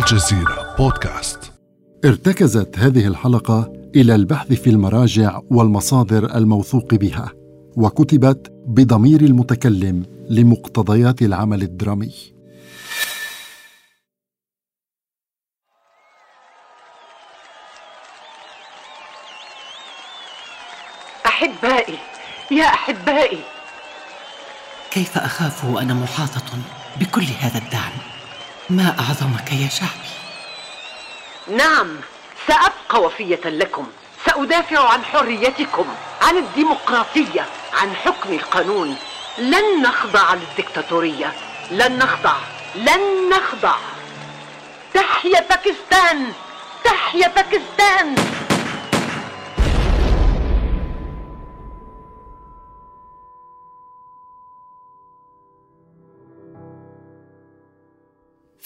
الجزيرة بودكاست. ارتكزت هذه الحلقة إلى البحث في المراجع والمصادر الموثوق بها وكتبت بضمير المتكلم لمقتضيات العمل الدرامي. أحبائي يا أحبائي. كيف أخاف وأنا محاطة بكل هذا الدعم؟ ما أعظمك يا شعبي؟ نعم سأبقى وفية لكم. سأدافع عن حريتكم عن الديمقراطية عن حكم القانون. لن نخضع للدكتاتورية. لن نخضع لن نخضع. تحيا باكستان! تحيا باكستان!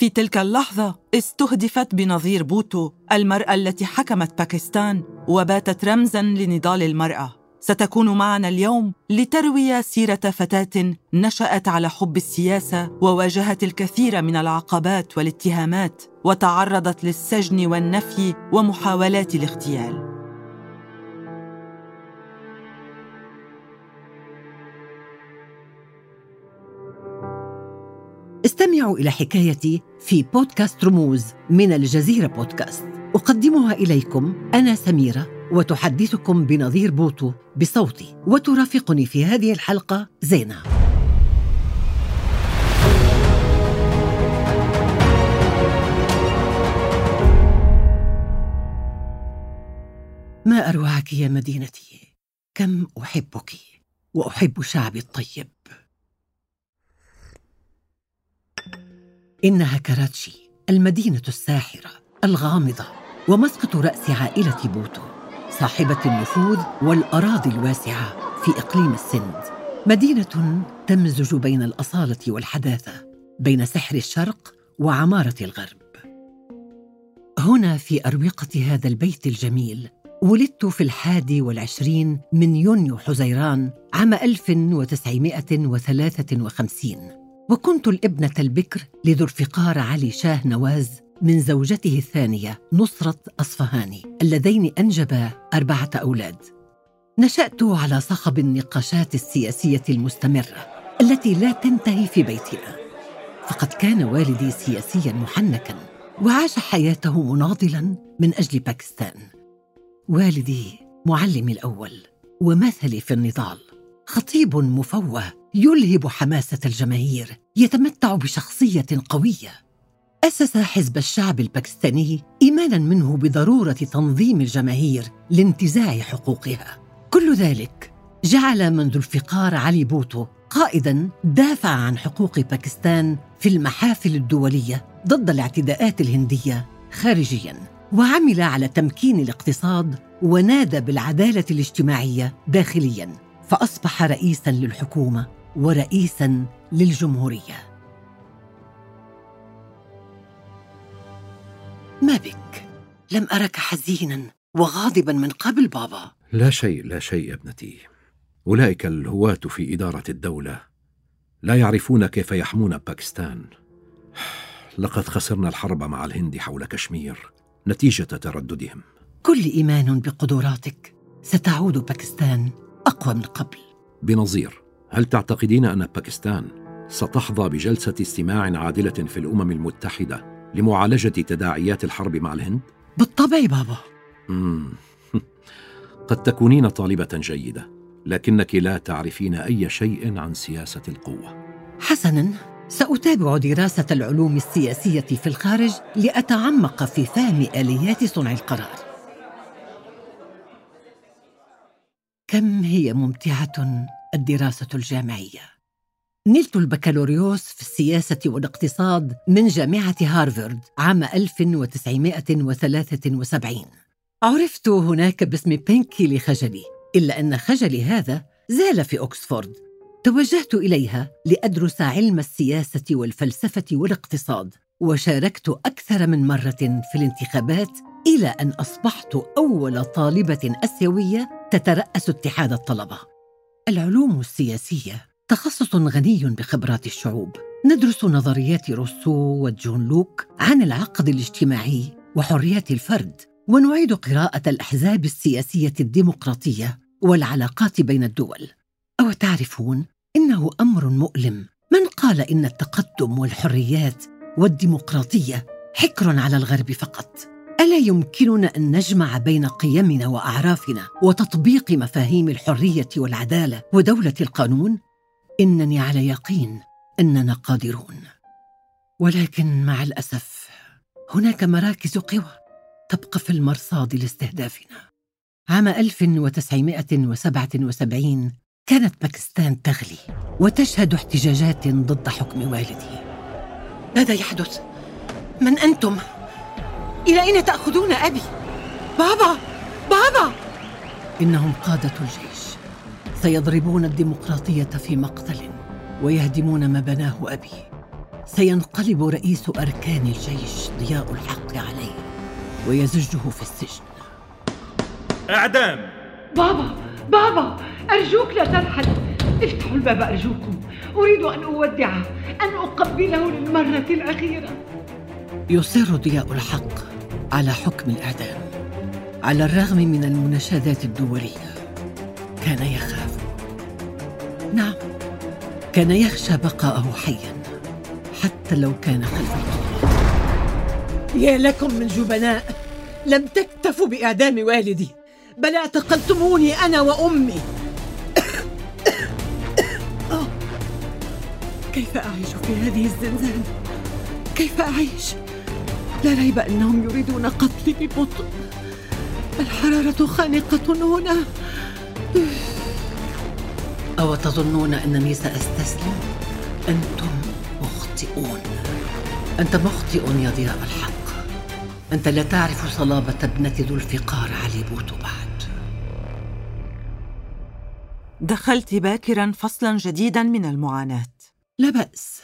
في تلك اللحظة استهدفت بنظير بوتو المرأة التي حكمت باكستان وباتت رمزاً لنضال المرأة. ستكون معنا اليوم لتروي سيرة فتاة نشأت على حب السياسة وواجهت الكثير من العقبات والاتهامات وتعرضت للسجن والنفي ومحاولات الاغتيال. استمعوا إلى حكايتي في بودكاست رموز من الجزيرة بودكاست. أقدمها إليكم أنا سميرة وتحدثكم بنظير بوتو بصوتي وترافقني في هذه الحلقة زينة. ما أروعك يا مدينتي؟ كم أحبك؟ وأحب شعبي الطيب. إنها كراتشي المدينة الساحرة الغامضة ومسقط رأس عائلة بوتو صاحبة النفوذ والأراضي الواسعة في إقليم السند. مدينة تمزج بين الأصالة والحداثة بين سحر الشرق وعمارة الغرب. هنا في أروقة هذا البيت الجميل ولدت في الحادي والعشرين من يونيو حزيران عام 1953 وكنت الابنة البكر لذو الفقار علي شاه نواز من زوجته الثانية نصرة أصفهاني اللذين أنجبا أربعة أولاد. نشأت على صخب النقاشات السياسية المستمرة التي لا تنتهي في بيتنا. فقد كان والدي سياسيا محنكا وعاش حياته مناضلا من أجل باكستان. والدي معلمي الأول ومثلي في النضال خطيب مفوه يلهب حماسة الجماهير يتمتع بشخصية قوية. أسس حزب الشعب الباكستاني إيمانا منه بضرورة تنظيم الجماهير لانتزاع حقوقها. كل ذلك جعل من ذي الفقار علي بوتو قائدا دافع عن حقوق باكستان في المحافل الدولية ضد الاعتداءات الهندية خارجيا وعمل على تمكين الاقتصاد ونادى بالعدالة الاجتماعية داخليا فأصبح رئيسا للحكومة. ورئيسا للجمهورية. ما بك؟ لم أرك حزينا وغاضبا من قبل بابا. لا شيء لا شيء يا ابنتي. أولئك الهواة في إدارة الدولة. لا يعرفون كيف يحمون باكستان. لقد خسرنا الحرب مع الهند حول كشمير نتيجة ترددهم. كل إيمان بقدراتك ستعود باكستان أقوى من قبل. بنظير. هل تعتقدين أن باكستان ستحظى بجلسة استماع عادلة في الأمم المتحدة لمعالجة تداعيات الحرب مع الهند؟ بالطبع بابا. مم. قد تكونين طالبة جيدة لكنك لا تعرفين أي شيء عن سياسة القوة. حسنا. سأتابع دراسة العلوم السياسية في الخارج لأتعمق في فهم آليات صنع القرار. كم هي ممتعة؟ الدراسة الجامعية. نلت البكالوريوس في السياسة والاقتصاد من جامعة هارفارد عام 1973 عرفت هناك باسم بينكي لخجلي إلا أن خجلي هذا زال في أكسفورد. توجهت إليها لأدرس علم السياسة والفلسفة والاقتصاد وشاركت أكثر من مرة في الانتخابات إلى أن أصبحت أول طالبة أسيوية تترأس اتحاد الطلبة. العلوم السياسية تخصص غني بخبرات الشعوب ندرس نظريات روسو وجون لوك عن العقد الاجتماعي وحريات الفرد ونعيد قراءة الأحزاب السياسية الديمقراطية والعلاقات بين الدول. أو تعرفون إنه أمر مؤلم من قال إن التقدم والحريات والديمقراطية حكر على الغرب فقط. ألا يمكننا أن نجمع بين قيمنا وأعرافنا وتطبيق مفاهيم الحرية والعدالة ودولة القانون؟ إنني على يقين أننا قادرون. ولكن مع الأسف هناك مراكز قوى تبقى في المرصاد لاستهدافنا. عام 1977 كانت باكستان تغلي وتشهد احتجاجات ضد حكم والدي. ماذا يحدث؟ من أنتم؟ إلى أين تأخذون أبي؟ بابا! بابا! إنهم قادة الجيش. سيضربون الديمقراطية في مقتل ويهدمون ما بناه أبي. سينقلب رئيس أركان الجيش ضياء الحق عليه ويزجه في السجن. إعدام! بابا! بابا! أرجوك لا ترحل. افتحوا الباب أرجوكم. أريد أن أودعه أن أقبله للمرة الأخيرة. يصر ضياء الحق على حكم الإعدام على الرغم من المناشدات الدولية كان يخاف نعم كان يخشى بقاءه حيا حتى لو كان خلف القضاء يا لكم من جبناء لم تكتفوا بإعدام والدي بل اعتقلتموني أنا وأمي آه. كيف أعيش في هذه الزنزانة؟ كيف أعيش؟ لا ريب أنهم يريدون قتلي ببطء. الحرارة خانقة هنا. أو تظنون أنني سأستسلم؟ أنتم مخطئون. أنت مخطئ يا ضياء الحق. أنت لا تعرف صلابة ابنة ذو الفقار علي بوتو بعد. دخلت باكرا فصلا جديدا من المعاناة. لا بأس.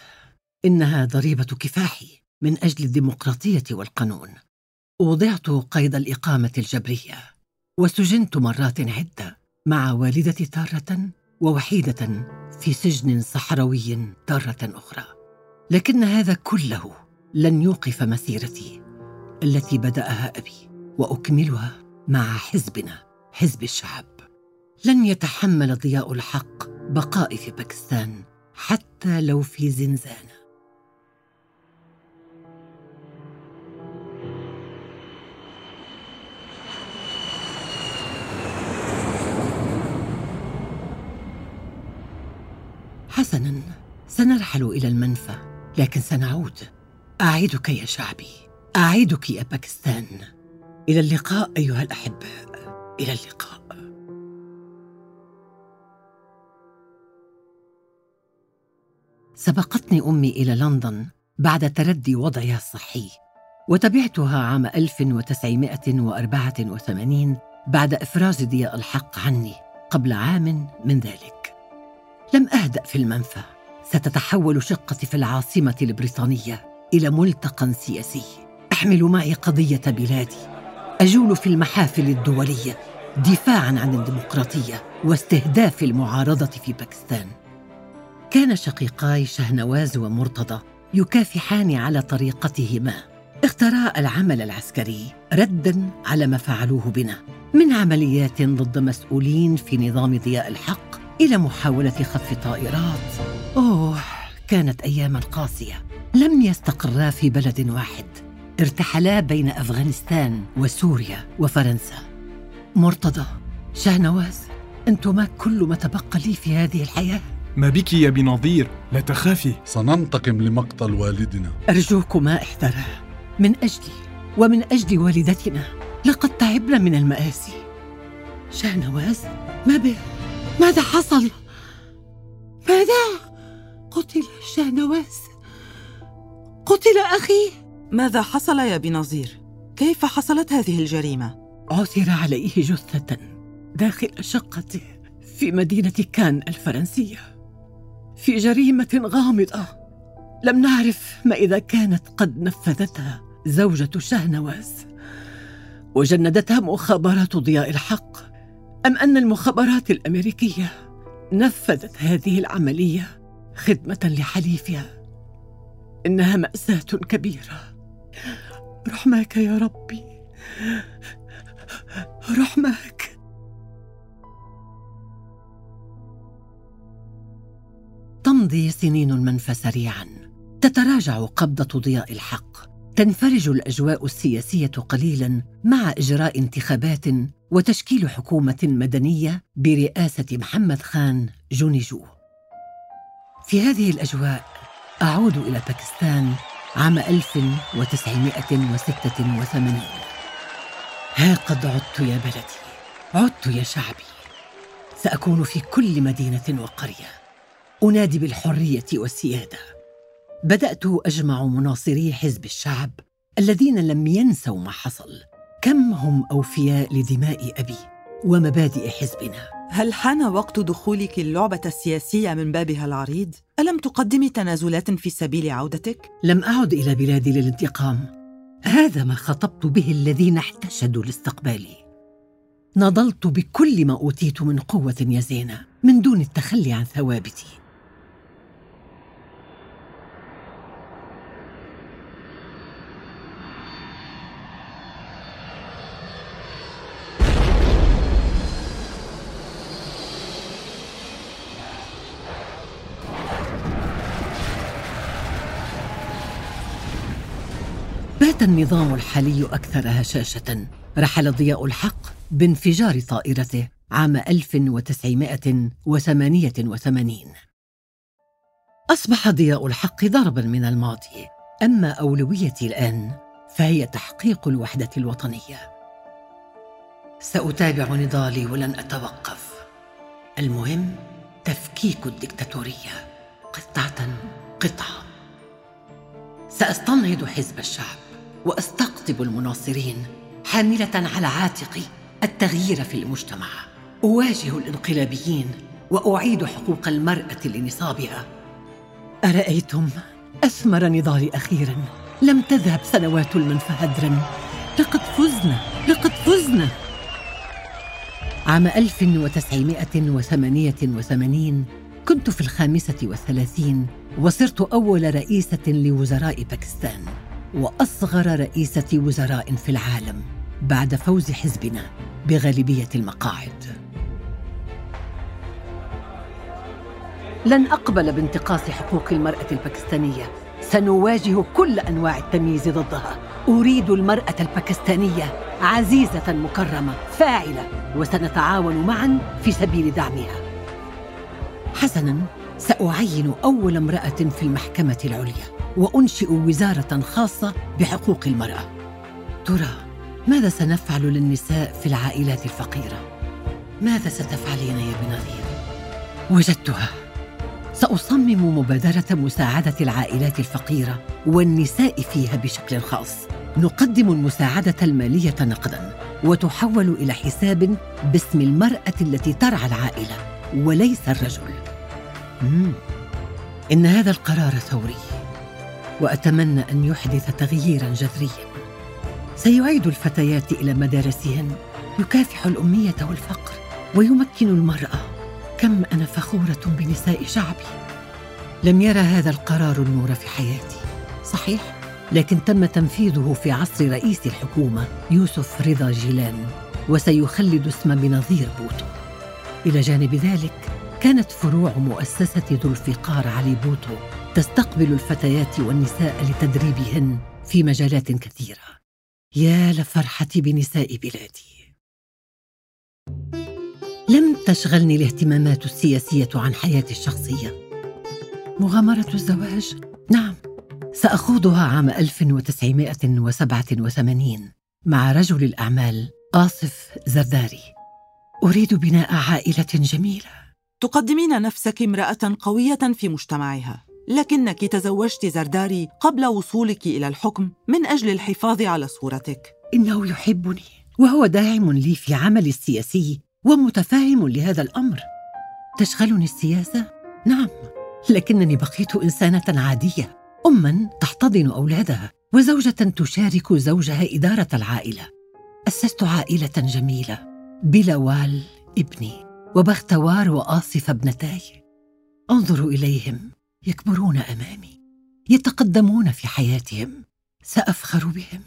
إنها ضريبة كفاحي. من أجل الديمقراطية والقانون. وضعت قيد الإقامة الجبرية وسجنت مرات عدة مع والدتي تارة ووحيدة في سجن صحراوي تارة أخرى. لكن هذا كله لن يوقف مسيرتي التي بدأها أبي وأكملها مع حزبنا حزب الشعب. لن يتحمل ضياء الحق بقائي في باكستان حتى لو في زنزانه حسنا. سنرحل إلى المنفى لكن سنعود. اعيدك يا شعبي اعيدك يا باكستان. إلى اللقاء أيها الأحباء. إلى اللقاء. سبقتني أمي إلى لندن بعد تردي وضعها الصحي وتبعتها عام 1984 بعد إفراز ضياء الحق عني قبل عام من ذلك. لم أهدأ في المنفى. ستتحول شقتي في العاصمة البريطانية إلى ملتقى سياسي. أحمل معي قضية بلادي. أجول في المحافل الدولية دفاعا عن الديمقراطية واستهداف المعارضة في باكستان. كان شقيقاي شهنواز ومرتضى يكافحان على طريقتهما. اخترا العمل العسكري ردا على ما فعلوه بنا من عمليات ضد مسؤولين في نظام ضياء الحق إلى محاولة خطف طائرات. أوه كانت أياما قاسية. لم يستقرا في بلد واحد. ارتحلا بين أفغانستان وسوريا وفرنسا. مرتضى شهنواز أنتما كل ما تبقى لي في هذه الحياة؟ ما بك يا بنظير؟ لا تخافي. سننتقم لمقتل والدنا. أرجوكما احذرا. من اجلي ومن أجل والدتنا لقد تعبنا من المآسي. شهنواز ما به ماذا حصل؟ ماذا؟ قتل شاهنواز قتل أخي ماذا حصل يا بنظير؟ كيف حصلت هذه الجريمة؟ عثر عليه جثة داخل شقته في مدينة كان الفرنسية في جريمة غامضة لم نعرف ما إذا كانت قد نفذتها زوجة شهنواز وجندتها مخابرات ضياء الحق أم أن المخابرات الأمريكية نفذت هذه العملية خدمة لحليفها؟ إنها مأساة كبيرة. رحماك يا ربي. رحماك. تمضي سنين المنفى سريعا. تتراجع قبضة ضياء الحق. تنفرج الأجواء السياسية قليلا مع إجراء انتخابات وتشكيل حكومة مدنية برئاسة محمد خان جونيجو. في هذه الأجواء أعود إلى باكستان عام 1986 ها قد عدت يا بلدي عدت يا شعبي. سأكون في كل مدينة وقرية. أنادي بالحرية والسيادة. بدأت أجمع مناصري حزب الشعب الذين لم ينسوا ما حصل. كم هم أوفياء لدماء أبي ومبادئ حزبنا هل حان وقت دخولك اللعبة السياسية من بابها العريض؟ ألم تقدمي تنازلات في سبيل عودتك؟ لم أعد إلى بلادي للانتقام هذا ما خطبت به الذين احتشدوا لاستقبالي نضلت بكل ما أوتيت من قوة يا زينة من دون التخلي عن ثوابتي بات النظام الحالي أكثر هشاشة رحل ضياء الحق بانفجار طائرته عام 1988 أصبح ضياء الحق ضربا من الماضي أما أولويتي الآن فهي تحقيق الوحدة الوطنية. سأتابع نضالي ولن أتوقف. المهم تفكيك الدكتاتورية. قطعة قطعة. سأستنهض حزب الشعب. وأستقطب المناصرين حاملة على عاتقي التغيير في المجتمع. أواجه الانقلابيين وأعيد حقوق المرأة لنصابها. أرأيتم أثمر نضالي أخيرا لم تذهب سنوات المنفى هدرا؟ لقد فزنا لقد فزنا. عام 1988 كنت في الخامسة والثلاثين وصرت أول رئيسة لوزراء باكستان. وأصغر رئيسة وزراء في العالم بعد فوز حزبنا بغالبية المقاعد. لن أقبل بانتقاص حقوق المرأة الباكستانية. سنواجه كل أنواع التمييز ضدها. أريد المرأة الباكستانية عزيزة مكرمة فاعلة وسنتعاون معا في سبيل دعمها. حسنا سأعين أول امرأة في المحكمة العليا. وأنشئ وزارة خاصة بحقوق المرأة. ترى ماذا سنفعل للنساء في العائلات الفقيرة؟ ماذا ستفعلين يا بنظير وجدتها. سأصمم مبادرة مساعدة العائلات الفقيرة والنساء فيها بشكل خاص. نقدم المساعدة المالية نقدا وتحول إلى حساب باسم المرأة التي ترعى العائلة وليس الرجل. مم. إن هذا القرار ثوري. وأتمنى أن يحدث تغييرا جذريا. سيعيد الفتيات إلى مدارسهن يكافح الأمية والفقر ويمكن المرأة كم أنا فخورة بنساء شعبي. لم يرى هذا القرار النور في حياتي. صحيح لكن تم تنفيذه في عصر رئيس الحكومة يوسف رضا جيلاني وسيخلد اسم بنظير بوتو. إلى جانب ذلك كانت فروع مؤسسة ذو الفقار علي بوتو تستقبل الفتيات والنساء لتدريبهن في مجالات كثيرة. يا لفرحتي بنساء بلادي. لم تشغلني الاهتمامات السياسية عن حياتي الشخصية. مغامرة الزواج؟ نعم. سأخوضها عام 1987 مع رجل الأعمال آصف زرداري. أريد بناء عائلة جميلة. تقدمين نفسك امرأة قوية في مجتمعها. لكنك تزوجت زرداري قبل وصولك إلى الحكم من أجل الحفاظ على صورتك. إنه يحبني وهو داعم لي في عملي السياسي ومتفاهم لهذا الأمر. تشغلني السياسة؟ نعم لكنني بقيت إنسانة عادية اما تحتضن أولادها وزوجة تشارك زوجها إدارة العائلة. أسست عائلة جميلة بلوال ابني وبختوار وآصف ابنتاي. أنظر إليهم. يكبرون أمامي يتقدمون في حياتهم سأفخر بهم.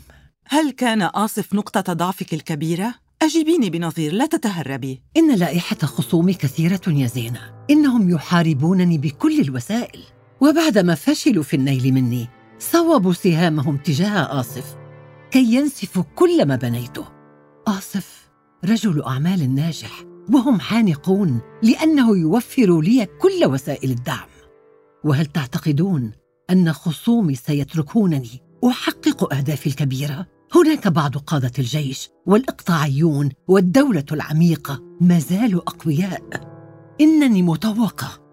هل كان آصف نقطة ضعفك الكبيرة؟ أجيبيني بنظير لا تتهربي. إن لائحة خصومي كثيرة يا زينة. إنهم يحاربونني بكل الوسائل. وبعدما فشلوا في النيل مني صوبوا سهامهم تجاه آصف كي ينسفوا كل ما بنيته. آصف رجل أعمال ناجح وهم حانقون لأنه يوفر لي كل وسائل الدعم. وهل تعتقدون أن خصومي سيتركونني؟ أحقق أهدافي الكبيرة؟ هناك بعض قادة الجيش والإقطاعيون والدولة العميقة ما زالوا أقوياء. إنني مطوقة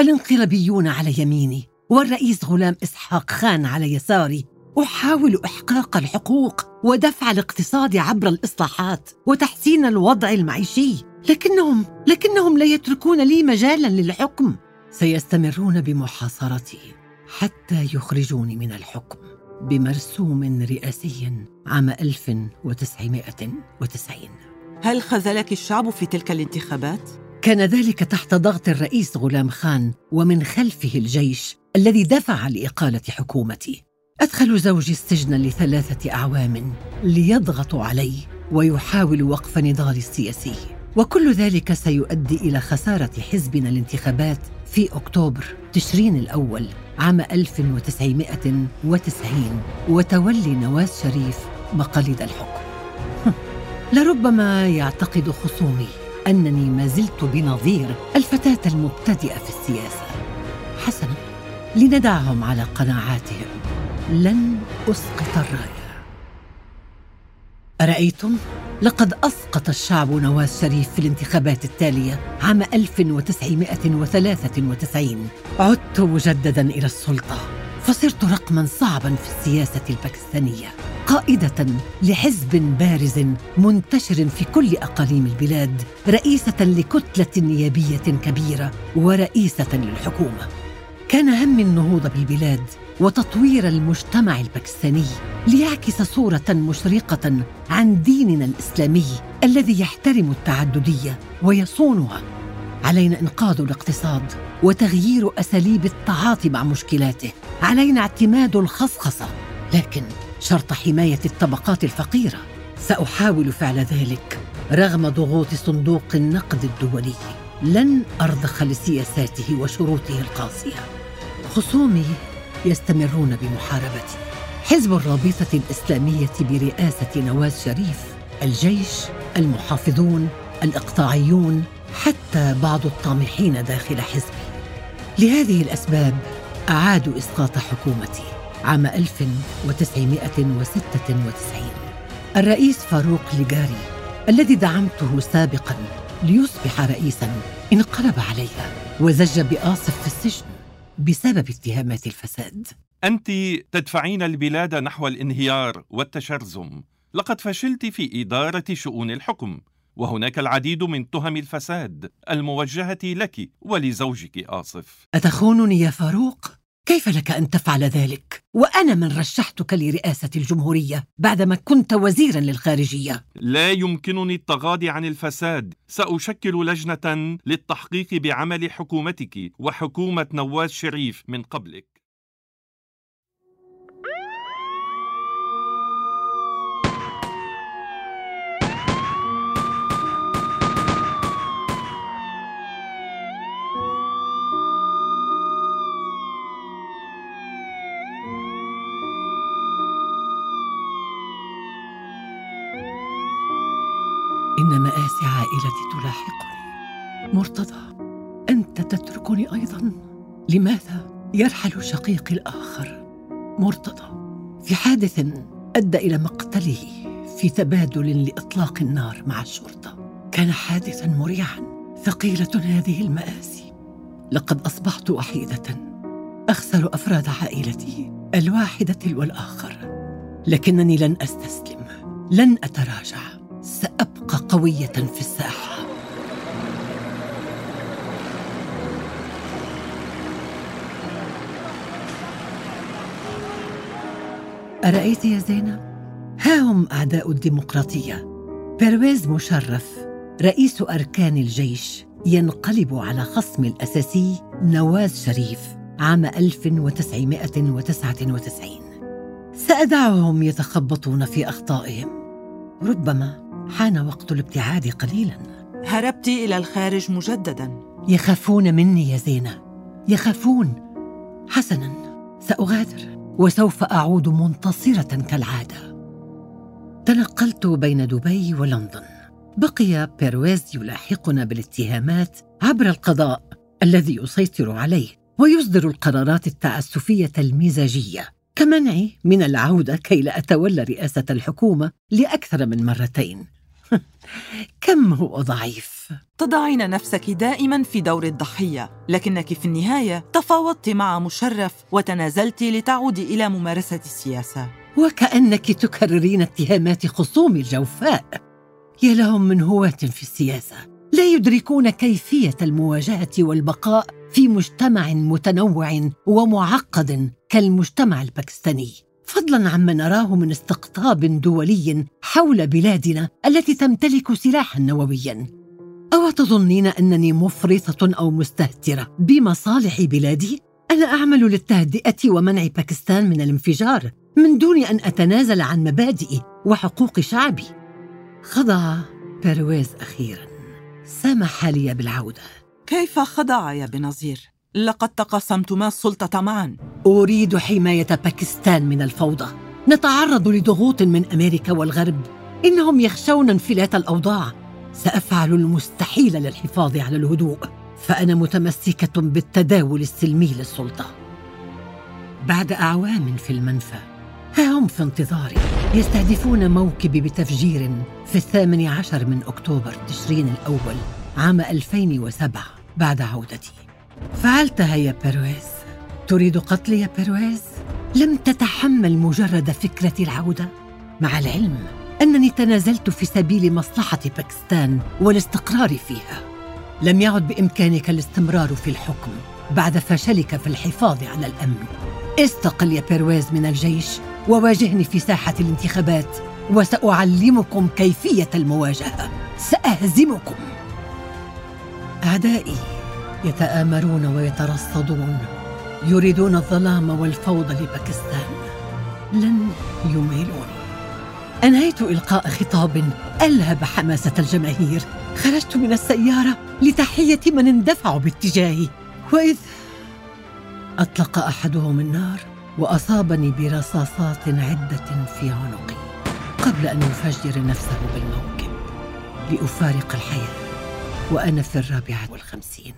الانقلابيون على يميني والرئيس غلام إسحاق خان على يساري. أحاول إحقاق الحقوق ودفع الاقتصاد عبر الإصلاحات وتحسين الوضع المعيشي. لكنهم لكنهم لا يتركون لي مجالا للحكم. سيستمرون بمحاصرتي حتى يخرجوني من الحكم بمرسوم رئاسي عام 1990 هل خذلك الشعب في تلك الانتخابات؟ كان ذلك تحت ضغط الرئيس غلام خان ومن خلفه الجيش الذي دفع لإقالة حكومتي. ادخلوا زوجي السجن لثلاثة أعوام ليضغطوا علي ويحاولوا وقف نضالي السياسي. وكل ذلك سيؤدي إلى خسارة حزبنا الانتخابات في أكتوبر تشرين الأول عام 1990 وتولي نواز شريف مقاليد الحكم. لربما يعتقد خصومي أنني ما زلت بنظير الفتاة المبتدئة في السياسة. حسنا لندعهم على قناعاتهم. لن أسقط الراية. أرأيتم؟ لقد أسقط الشعب نواز شريف في الانتخابات التالية عام 1993 عدت مجددا إلى السلطة فصرت رقما صعبا في السياسة الباكستانية قائدة لحزب بارز منتشر في كل أقاليم البلاد رئيسة لكتلة نيابية كبيرة ورئيسة للحكومة. كان همي النهوض بالبلاد وتطوير المجتمع الباكستاني ليعكس صورة مشرقة عن ديننا الإسلامي الذي يحترم التعدديه ويصونها. علينا إنقاذ الاقتصاد وتغيير أساليب التعاطي مع مشكلاته. علينا اعتماد الخصخصة. لكن شرط حماية الطبقات الفقيرة. سأحاول فعل ذلك رغم ضغوط صندوق النقد الدولي. لن أرضخ لسياساته وشروطه القاسية. خصومي يستمرون بمحاربتي. حزب الرابطة الإسلامية برئاسة نواز شريف الجيش المحافظون الإقطاعيون حتى بعض الطامحين داخل حزبي. لهذه الأسباب اعادوا إسقاط حكومتي عام 1996 الرئيس فاروق ليغاري الذي دعمته سابقا ليصبح رئيسا انقلب علي وزج بآصف في السجن. بسبب اتهامات الفساد. أنت تدفعين البلاد نحو الانهيار والتشرذم. لقد فشلت في إدارة شؤون الحكم وهناك العديد من تهم الفساد الموجهة لك ولزوجك آصف. أتخونني يا فاروق؟ كيف لك أن تفعل ذلك؟ وأنا من رشحتك لرئاسة الجمهورية بعدما كنت وزيرا للخارجية. لا يمكنني التغاضي عن الفساد. سأشكل لجنة للتحقيق بعمل حكومتك وحكومة نواز شريف من قبلك. تلاحقني. مرتضى أنت تتركني أيضا. لماذا يرحل شقيقي الآخر؟ مرتضى في حادث أدى إلى مقتله في تبادل لإطلاق النار مع الشرطة. كان حادثا مريعا ثقيلة هذه المآسي. لقد أصبحت وحيدة أخسر أفراد عائلتي الواحدة تلو الآخر لكنني لن أستسلم لن أتراجع. سأبقى قوية في الساحة. أرأيت يا زينب؟ ها هم أعداء الديمقراطية. بيرويز مشرف رئيس أركان الجيش ينقلب على خصم الأساسي نواز شريف عام 1999 سأدعهم يتخبطون في أخطائهم. ربما حان وقت الابتعاد قليلا. هربت إلى الخارج مجددا. يخافون مني يا زينة يخافون. حسنا. سأغادر. وسوف أعود منتصرة كالعادة. تنقلت بين دبي ولندن. بقي بيرويز يلاحقنا بالاتهامات عبر القضاء الذي يسيطر عليه ويصدر القرارات التعسفيه المزاجية كمنعي من العودة كي لا أتولى رئاسة الحكومة لأكثر من مرتين. كم هو ضعيف! تضعين نفسك دائما في دور الضحية لكنك في النهاية تفاوضت مع مشرف وتنازلت لتعودي إلى ممارسة السياسة. وكأنك تكررين اتهامات خصوم الجوفاء. يا لهم من هواة في السياسة. لا يدركون كيفية المواجهة والبقاء في مجتمع متنوع ومعقد كالمجتمع الباكستاني. فضلا عما نراه من استقطاب دولي حول بلادنا التي تمتلك سلاحا نوويا. أو تظنين أنني مفرطة أو مستهترة بمصالح بلادي؟ أنا أعمل للتهدئة ومنع باكستان من الانفجار من دون أن أتنازل عن مبادئي وحقوق شعبي. خضع بيرويز أخيرا. سمح لي بالعودة. كيف خضع يا بنظير؟ لقد تقاسمتما السلطة معا. أريد حماية باكستان من الفوضى. نتعرض لضغوط من أمريكا والغرب. إنهم يخشون انفلات الأوضاع. سأفعل المستحيل للحفاظ على الهدوء فأنا متمسكة بالتداول السلمي للسلطة بعد أعوام في المنفى ها هم في انتظاري يستهدفون موكبي بتفجير في الثامن عشر من أكتوبر تشرين الأول عام 2007 بعد عودتي فعلتها يا بيرويز تريد قتلي يا بيرويز؟ لم تتحمل مجرد فكرة العودة؟ مع العلم أنني تنازلت في سبيل مصلحة باكستان والاستقرار فيها. لم يعد بإمكانك الاستمرار في الحكم بعد فشلك في الحفاظ على الأمن. استقل يا بيرويز من الجيش وواجهني في ساحة الانتخابات وسأعلمكم كيفية المواجهة. سأهزمكم. أعدائي يتآمرون ويترصدون يريدون الظلام والفوضى لباكستان. لن يميلوني. أنهيت إلقاء خطاب ألهب حماسة الجماهير. خرجت من السيارة لتحية من اندفعوا باتجاهي. وإذ أطلق أحدهم النار وأصابني برصاصات عدة في عنقي قبل أن يفجر نفسه بالموكب لأفارق الحياة. وأنا في الرابعة والخمسين.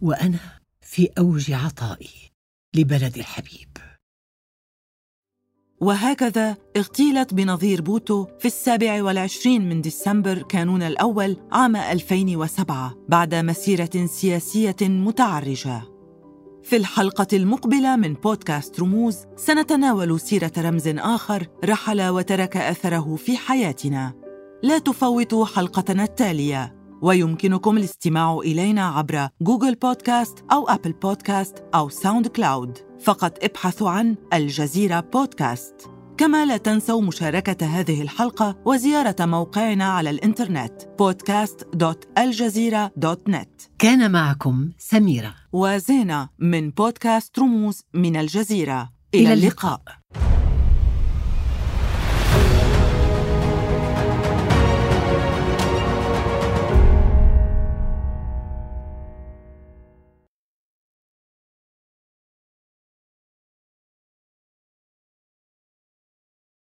وأنا في أوج عطائي لبلدي الحبيب. وهكذا اغتيلت بنظير بوتو في السابع والعشرين من ديسمبر كانون الأول عام 2007 بعد مسيرة سياسية متعرجة في الحلقة المقبلة من بودكاست رموز سنتناول سيرة رمز آخر رحل وترك أثره في حياتنا. لا تفوتوا حلقتنا التالية ويمكنكم الاستماع إلينا عبر Google Podcast أو Apple Podcast أو SoundCloud فقط ابحثوا عن الجزيرة بودكاست. كما لا تنسوا مشاركة هذه الحلقة وزيارة موقعنا على الإنترنت podcast.aljazeera.net كان معكم سميرة. وزينة من بودكاست رموز من الجزيرة. إلى, إلى اللقاء. اللقاء.